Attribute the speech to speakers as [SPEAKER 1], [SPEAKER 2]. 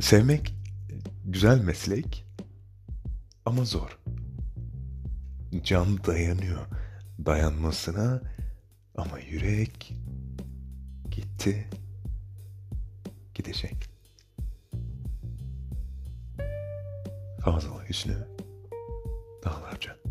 [SPEAKER 1] Sevmek güzel meslek ama zor. Can dayanıyor dayanmasına ama yürek gitti gidecek. Fazıl Hüsnü Dağlarca